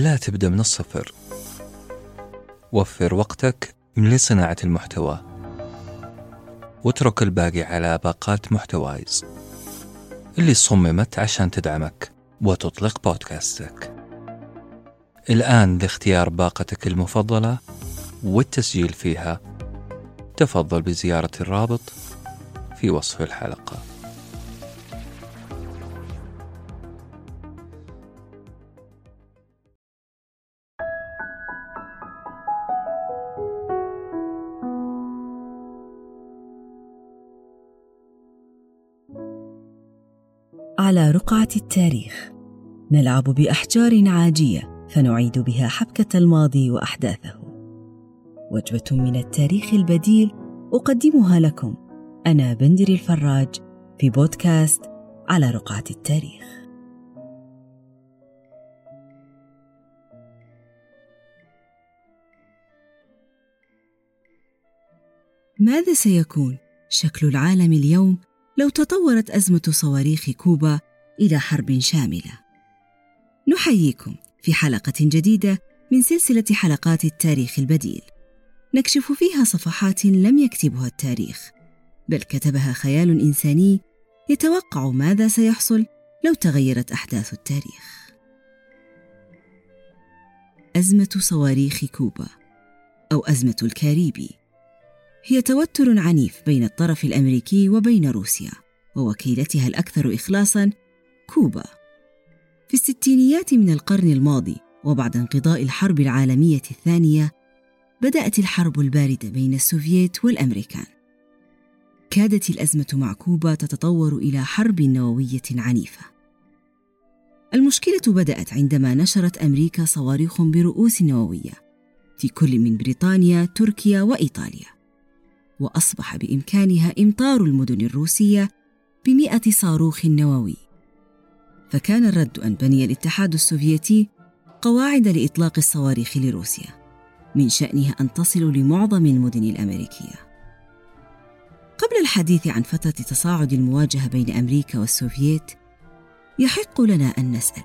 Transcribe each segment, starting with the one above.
لا تبدأ من الصفر. وفر وقتك لصناعة المحتوى. واترك الباقي على باقات محتوايز. اللي صممت عشان تدعمك وتطلق بودكاستك. الآن لاختيار باقتك المفضلة والتسجيل فيها. تفضل بزيارة الرابط في وصف الحلقة. على رقعة التاريخ. نلعب بأحجار عاجية فنعيد بها حبكة الماضي وأحداثه. وجبة من التاريخ البديل أقدمها لكم أنا بندري الفراج في بودكاست على رقعة التاريخ. ماذا سيكون شكل العالم اليوم لو تطورت أزمة صواريخ كوبا إلى حرب شاملة. نحييكم في حلقة جديدة من سلسلة حلقات التاريخ البديل. نكشف فيها صفحات لم يكتبها التاريخ، بل كتبها خيال إنساني يتوقع ماذا سيحصل لو تغيرت أحداث التاريخ. أزمة صواريخ كوبا أو أزمة الكاريبي هي توتر عنيف بين الطرف الأمريكي وبين روسيا ووكيلتها الأكثر اخلاصا كوبا. في الستينيات من القرن الماضي وبعد انقضاء الحرب العالمية الثانية بدأت الحرب الباردة بين السوفييت والأمريكان. كادت الأزمة مع كوبا تتطور إلى حرب نووية عنيفة. المشكلة بدأت عندما نشرت أمريكا صواريخ برؤوس نووية في كل من بريطانيا تركيا وإيطاليا. وأصبح بإمكانها إمطار المدن الروسية بمئة صاروخ نووي فكان الرد أن بني الاتحاد السوفيتي قواعد لإطلاق الصواريخ لروسيا من شأنها أن تصل لمعظم المدن الأمريكية قبل الحديث عن فترة تصاعد المواجهة بين أمريكا والسوفييت يحق لنا أن نسأل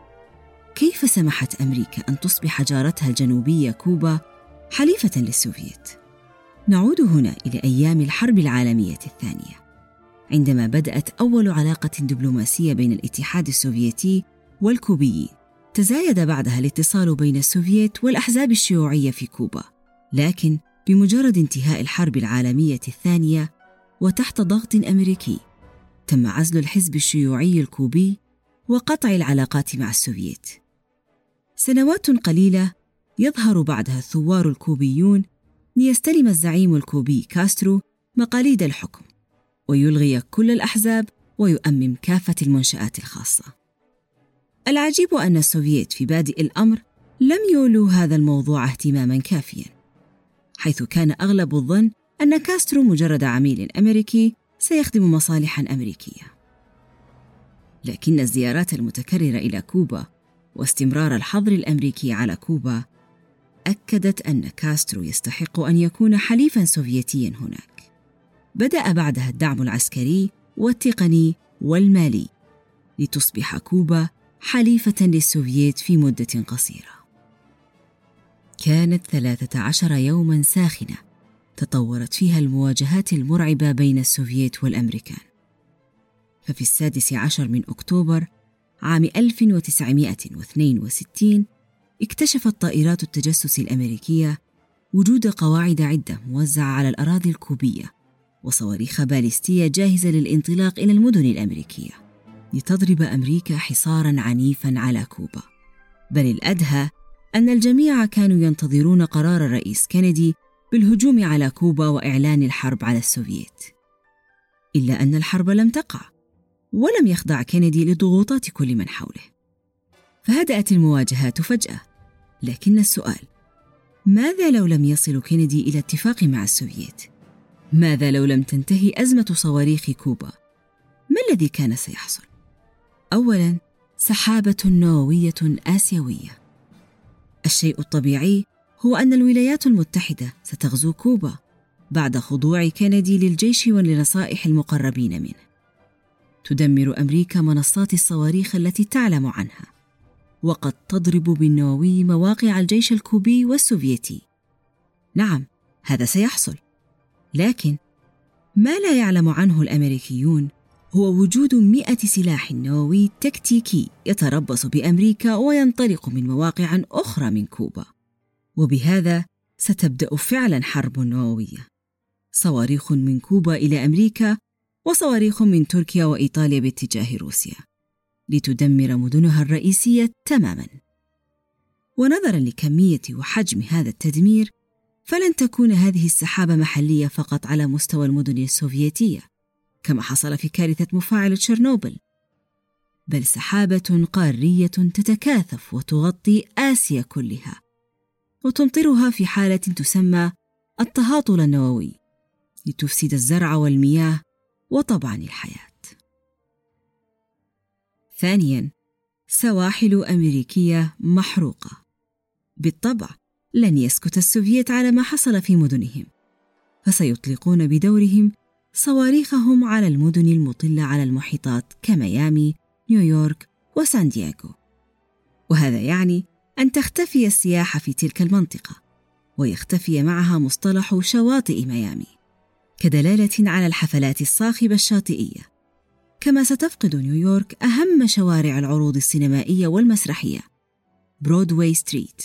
كيف سمحت أمريكا أن تصبح جارتها الجنوبية كوبا حليفة للسوفييت؟ نعود هنا إلى أيام الحرب العالمية الثانية عندما بدأت أول علاقة دبلوماسية بين الاتحاد السوفيتي والكوبيين تزايد بعدها الاتصال بين السوفييت والأحزاب الشيوعية في كوبا لكن بمجرد انتهاء الحرب العالمية الثانية وتحت ضغط أمريكي تم عزل الحزب الشيوعي الكوبي وقطع العلاقات مع السوفييت. سنوات قليلة يظهر بعدها الثوار الكوبيون ليستلم الزعيم الكوبي كاسترو مقاليد الحكم ويلغي كل الأحزاب ويؤمم كافة المنشآت الخاصة. العجيب أن السوفييت في بادئ الأمر لم يولوا هذا الموضوع اهتماما كافيا، حيث كان أغلب الظن أن كاسترو مجرد عميل أمريكي سيخدم مصالحا أمريكية. لكن الزيارات المتكررة إلى كوبا واستمرار الحظر الأمريكي على كوبا أكدت أن كاسترو يستحق أن يكون حليفا سوفيتيا هناك. بدأ بعدها الدعم العسكري والتقني والمالي لتصبح كوبا حليفة للسوفييت في مدة قصيرة. كانت ثلاثة عشر يوما ساخنة تطورت فيها المواجهات المرعبة بين السوفييت والأمريكان. ففي السادس عشر من أكتوبر عام 1962 اكتشفت طائرات التجسس الأمريكية وجود قواعد عدة موزعة على الأراضي الكوبية وصواريخ باليستية جاهزة للانطلاق إلى المدن الأمريكية لتضرب أمريكا حصارا عنيفا على كوبا. بل الأدهى أن الجميع كانوا ينتظرون قرار الرئيس كينيدي بالهجوم على كوبا وإعلان الحرب على السوفييت. إلا أن الحرب لم تقع ولم يخضع كينيدي لضغوطات كل من حوله. فهدأت المواجهات فجأة لكن السؤال ماذا لو لم يصل كينيدي إلى اتفاق مع السوفييت؟ ماذا لو لم تنتهي أزمة صواريخ كوبا؟ ما الذي كان سيحصل؟ أولاً سحابة نووية آسيوية الشيء الطبيعي هو أن الولايات المتحدة ستغزو كوبا بعد خضوع كندي للجيش ولنصائح المقربين منه تدمر أمريكا منصات الصواريخ التي تعلم عنها وقد تضرب بالنووي مواقع الجيش الكوبي والسوفيتي. نعم هذا سيحصل. لكن ما لا يعلم عنه الأمريكيون هو وجود مئة سلاح نووي تكتيكي يتربص بأمريكا وينطلق من مواقع أخرى من كوبا. وبهذا ستبدأ فعلا حرب نووية. صواريخ من كوبا إلى أمريكا وصواريخ من تركيا وإيطاليا باتجاه روسيا. لتدمر مدنها الرئيسية تماما ونظرا لكمية وحجم هذا التدمير فلن تكون هذه السحابة محلية فقط على مستوى المدن السوفيتية كما حصل في كارثة مفاعل تشيرنوبل بل سحابة قارية تتكاثف وتغطي آسيا كلها وتمطرها في حالة تسمى التهاطل النووي لتفسد الزرع والمياه وطبعا الحياة. ثانيا سواحل أمريكية محروقة بالطبع لن يسكت السوفييت على ما حصل في مدنهم فسيطلقون بدورهم صواريخهم على المدن المطلة على المحيطات كميامي، نيويورك وسان دييغو. وهذا يعني أن تختفي السياحة في تلك المنطقة، ويختفي معها مصطلح شواطئ ميامي، كدلالة على الحفلات الصاخبة الشاطئية. كما ستفقد نيويورك أهم شوارع العروض السينمائية والمسرحية، Broadway Street،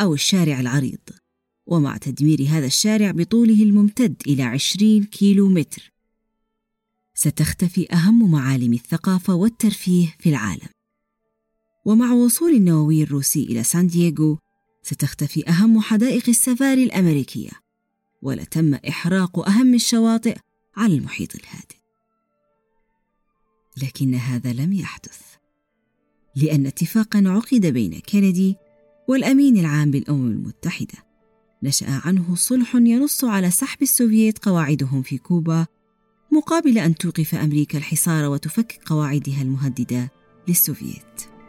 أو الشارع العريض. ومع تدمير هذا الشارع بطوله الممتد إلى عشرين كيلو متر ستختفي أهم معالم الثقافة والترفيه في العالم. ومع وصول النووي الروسي إلى سان دييغو ستختفي أهم حدائق السفاري الأمريكية. ولتم إحراق أهم الشواطئ على المحيط الهادئ. لكن هذا لم يحدث. لأن اتفاقا عقد بين كندي والأمين العام بالأمم المتحدة. نشأ عنه صلح ينص على سحب السوفييت قواعدهم في كوبا مقابل أن توقف أمريكا الحصار وتفكك قواعدها المهددة للسوفييت.